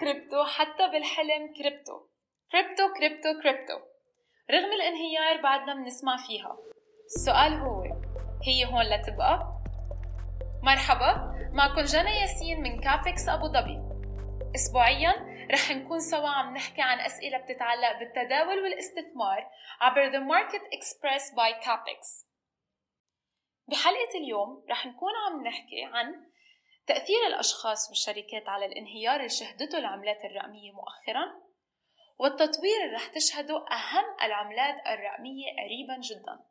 كريبتو حتى بالحلم crypto. crypto crypto crypto. رغم الانهيار بعدنا بنسمع فيها. السؤال هو هي هون لتبقى؟ مرحبا معكم جنى ياسين من CAPEX أبو ظبي. أسبوعيا رح نكون سوا عم نحكي عن أسئلة بتتعلق بالتداول والاستثمار عبر The Market Express by CAPEX. بحلقة اليوم رح نكون عم نحكي عن تأثير الأشخاص والشركات على الانهيار اللي شهدته العملات الرقمية مؤخرا؟ والتطوير اللي رح تشهده أهم العملات الرقمية قريبا جدا.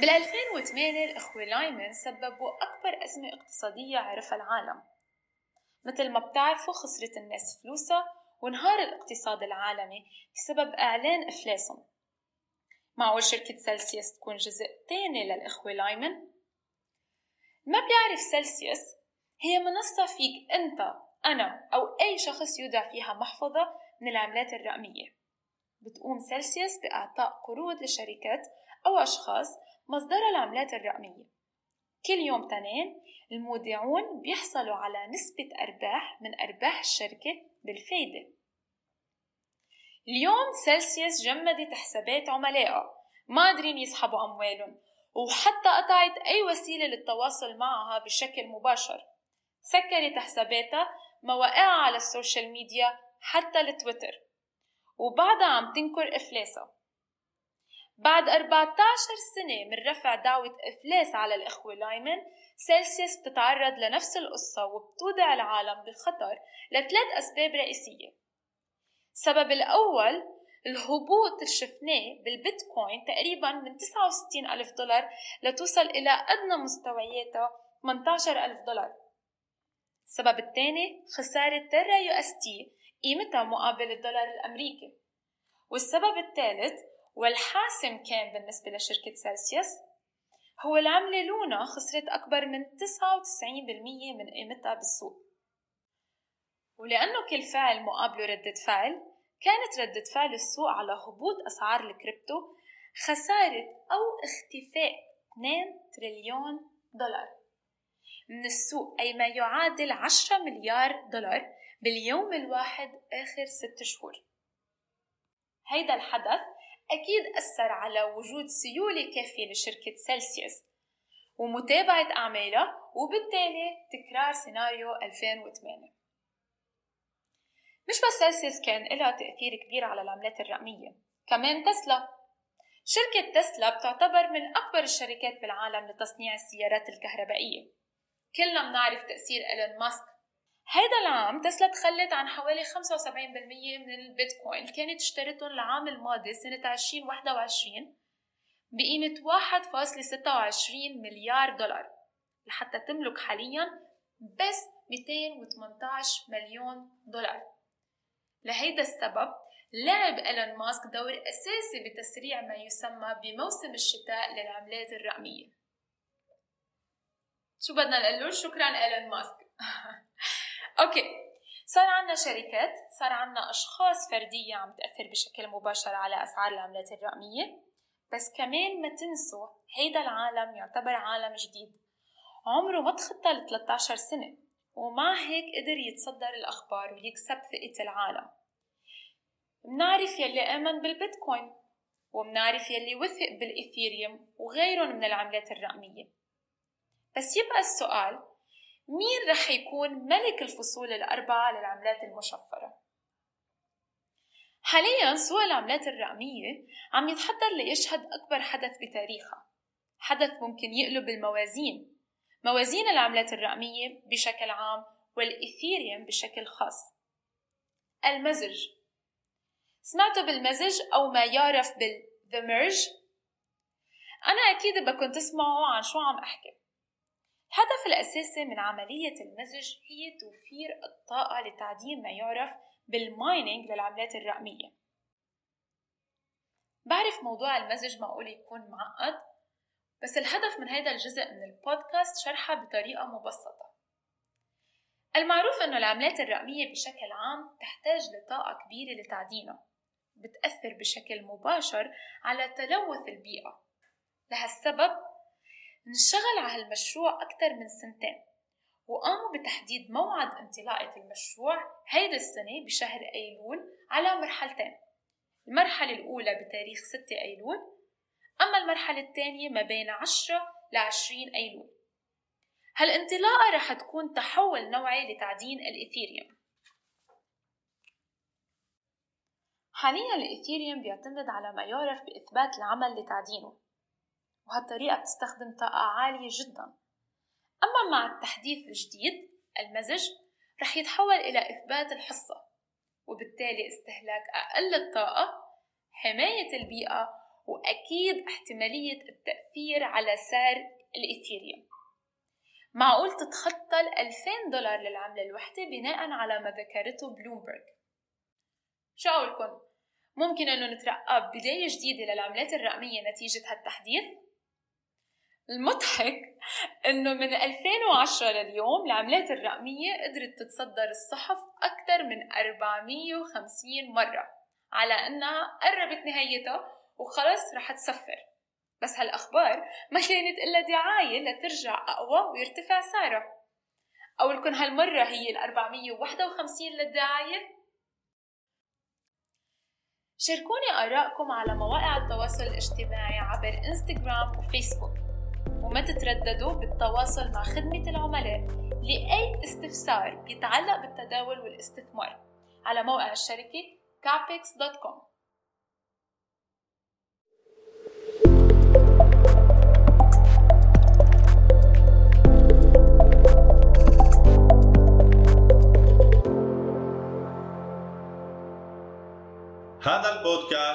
بال 2008 الأخوة لايمن سببوا أكبر أزمة اقتصادية عرفها العالم. مثل ما بتعرفوا خسرت الناس فلوسها وانهار الاقتصاد العالمي بسبب إعلان إفلاسهم. معقول شركة سلسيوس تكون جزء تاني للإخوة لايمن؟ ما بيعرف سلسيوس. هي منصة فيك أنت أنا أو أي شخص يودع فيها محفظة من العملات الرقمية. بتقوم سلسيوس بإعطاء قروض لشركات أو أشخاص مصدر العملات الرقمية. كل يوم تنين المودعون بيحصلوا على نسبة أرباح من أرباح الشركة بالفايدة. اليوم سلسيوس جمدت حسابات عملائها ما قادرين يسحبوا أموالهم. وحتى قطعت أي وسيلة للتواصل معها بشكل مباشر. سكرت حساباتها مواقعها على ال social media حتى التويتر. وبعدها عم تنكر إفلاسها. بعد 14 سنة من رفع دعوة إفلاس على الإخوة ليمان سيلسيوس بتتعرض لنفس القصة وبتودع العالم بخطر لثلاث أسباب رئيسية. السبب الأول الهبوط اللي شفناه بالبيتكوين تقريبا من 69 ألف دولار لتوصل إلى أدنى مستوياتها 18 ألف دولار. السبب الثاني خسارة Terra UST قيمتها مقابل الدولار الأمريكي. والسبب الثالث والحاسم كان بالنسبة لشركة سلسيوس هو العملة لونا خسرت أكبر من 99% من قيمتها بالسوق. ولأنه كل فعل مقابله ردة فعل كانت ردة فعل السوق على هبوط أسعار الكريبتو خسارة أو اختفاء 2 تريليون دولار. من السوق أي ما يعادل 10 مليار دولار باليوم الواحد آخر ست شهور. هيدا الحدث أكيد أثر على وجود سيولة كافية لشركة سيلسيوس ومتابعة أعمالها وبالتالي تكرار سيناريو 2008 مش بس سيلسيوس كان لها تأثير كبير على العملات الرقمية كمان تسلا. شركة تسلا بتعتبر من أكبر الشركات بالعالم لتصنيع السيارات الكهربائية. كلنا بنعرف تأثير إيلون ماسك. هيدا العام تسلا تخلت عن حوالي 75% من البيتكوين كانت اشترتهم العام الماضي سنة 2021 بقيمة 1.26 مليار دولار لحتى تملك حاليا بس 218 مليون دولار. لهيدا السبب لعب إيلون ماسك دور أساسي بتسريع ما يسمى بموسم الشتاء للعملات الرقمية. شو بدنا نقول شكرا إيلون ماسك. okay. صار عنا شركات صار عنا أشخاص فردية عم تأثر بشكل مباشر على أسعار العملات الرقمية. بس كمان ما تنسوا هيدا العالم يعتبر عالم جديد. عمره ما تخطى ل 13 سنة. ومع هيك قدر يتصدر الأخبار ويكسب ثقة العالم. منعرف يلي آمن بالبيتكوين ومنعرف يلي وثق بالإثيريوم وغيرهم من العملات الرقمية. بس يبقى السؤال مين رح يكون ملك الفصول الأربعة للعملات المشفرة؟ حاليا سوق العملات الرقمية عم يتحضر ليشهد أكبر حدث بتاريخها حدث ممكن يقلب الموازين. موازين العملات الرقمية بشكل عام والإثيريوم بشكل خاص. المزج. سمعتوا بالمزج أو ما يعرف بال The Merge أنا أكيد بدكم تسمعوا عن شو عم أحكي. الهدف الأساسي من عملية المزج هي توفير الطاقة لتعدين ما يعرف بالمايننج للعملات الرقمية. بعرف موضوع المزج معقول يكون معقد؟ بس الهدف من هذا الجزء من البودكاست شرحها بطريقة مبسطة. المعروف أنه العملات الرقمية بشكل عام تحتاج لطاقة كبيرة لتعدينها بتأثر بشكل مباشر على تلوث البيئة. لهالسبب نشتغل على هالمشروع أكثر من سنتين وقاموا بتحديد موعد انطلاقة المشروع هيدا السنة بشهر أيلول على مرحلتين. المرحلة الأولى بتاريخ 6 أيلول أما المرحلة الثانية ما بين 10 ل 20 أيلول. هالانطلاقة رح تكون تحول نوعي لتعدين الإثيريوم حاليا الإثيريوم بيعتمد على ما يعرف بإثبات العمل لتعدينه وهالطريقة بتستخدم طاقة عالية جدا. أما مع التحديث الجديد المزج رح يتحول إلى إثبات الحصة وبالتالي استهلاك أقل الطاقة حماية البيئة وأكيد احتمالية التأثير على سعر الإثيريوم معقول تتخطى ال 2000 دولار للعملة الوحدة بناء على ما ذكرته بلومبرج شو قولكم؟ ممكن أنه نترقب بداية جديدة للعملات الرقمية نتيجة هالتحديث؟ المضحك أنه من 2010 لليوم العملات الرقمية قدرت تتصدر الصحف أكثر من 450 مرة على أنها قربت نهايتها وخلص رح تسفر. بس هالأخبار ما كانت إلا دعاية لترجع أقوى ويرتفع سعرها أو لكم هالمرة هي ال 451 للدعاية. شاركوني آرائكم على مواقع التواصل الاجتماعي عبر إنستغرام وفيسبوك. وما تترددوا بالتواصل مع خدمة العملاء لأي استفسار بيتعلق بالتداول والاستثمار على موقع الشركة capex.com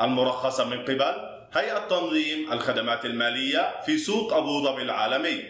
المرخصة من قبل هيئة تنظيم الخدمات المالية في سوق أبو ظبي العالمي.